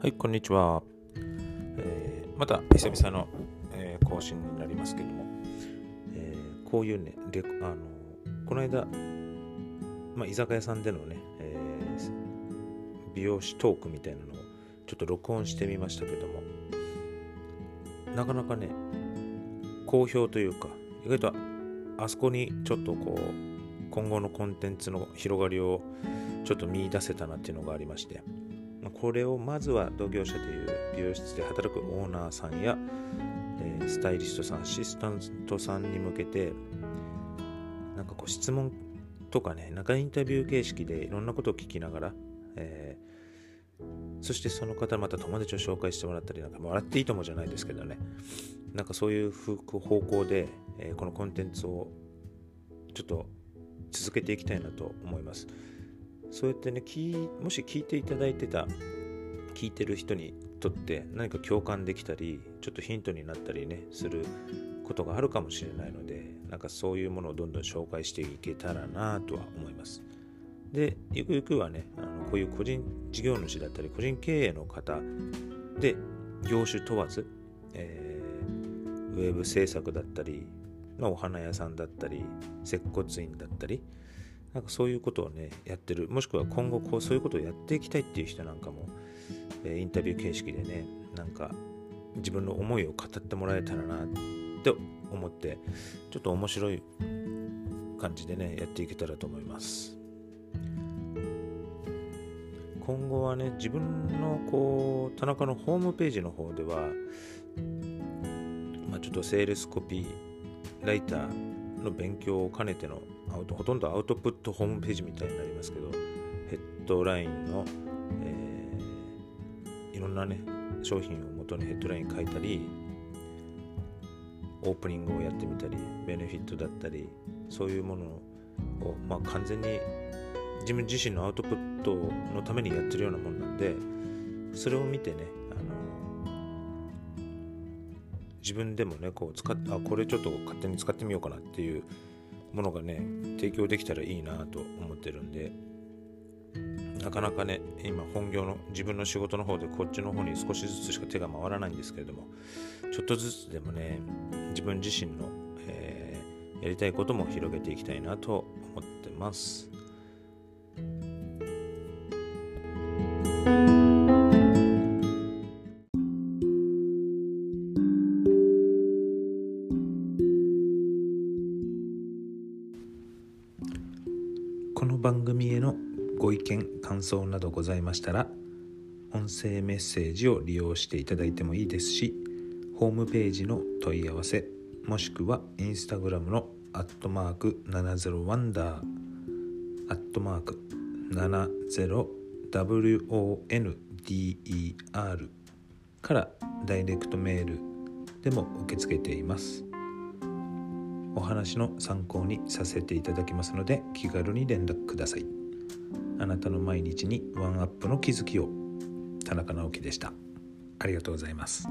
はい、こんにちは。えーまた久々の、えー更新になりますけども、えーこういうね、レあのこの間、まあ、居酒屋さんでのね、え美容師トークみたいなのをちょっと録音してみましたけども、なかなかね、好評というか、意外とあそこにちょっとこう、今後のコンテンツの広がりをちょっと見出せたなっていうのがありまして、これをまずは同業者という美容室で働くオーナーさんや、えースタイリストさん、アシスタントさんに向けて、なんかこう質問とかね、なんかインタビュー形式でいろんなことを聞きながら、えーそしてその方また友達を紹介してもらったりなんかもらっていいともじゃないですけどねなんかそういう方向で、えーこのコンテンツをちょっと続けていきたいなと思います。そうやってねもし聞いていただいてた聞いてる人にとって何か共感できたりちょっとヒントになったりねすることがあるかもしれないのでなんかそういうものをどんどん紹介していけたらなとは思います。でゆくゆくはねあのこういう個人事業主だったり個人経営の方で業種問わず、えーウェブ制作だったり、まあ、お花屋さんだったり接骨院だったりなんかそういうことをねやってる。もしくは今後こうそういうことをやっていきたいっていう人なんかも、えーインタビュー形式でねなんか自分の思いを語ってもらえたらなって思ってちょっと面白い感じでねやっていけたらと思います。今後はね自分のこう田中のホームページの方では、まあ、ちょっとセールスコピーライターの勉強を兼ねてのアウトほとんどアウトプットホームページみたいになりますけどヘッドラインの、えーいろんなね商品を元にヘッドライン書いたりオープニングをやってみたりベネフィットだったりそういうものを、まあ、完全に自分自身のアウトプットのためにやってるようなもんなんでそれを見てね自分でもねこう使っあこれちょっと勝手に使ってみようかなっていうものがね提供できたらいいなと思ってるんでなかなかね今本業の自分の仕事の方でこっちの方に少しずつしか手が回らないんですけれどもちょっとずつでもね自分自身の、えーやりたいことも広げていきたいなと思ってます。番組へのご意見感想などございましたら音声メッセージを利用していただいてもいいですしホームページの問い合わせもしくはインスタグラムのアットマーク70ワンダーアットマーク 70WONDER からダイレクトメールでも受け付けています。お話の参考にさせていただきますので気軽に連絡ください。あなたの毎日にワンアップの気づきを田中直樹でした。ありがとうございます。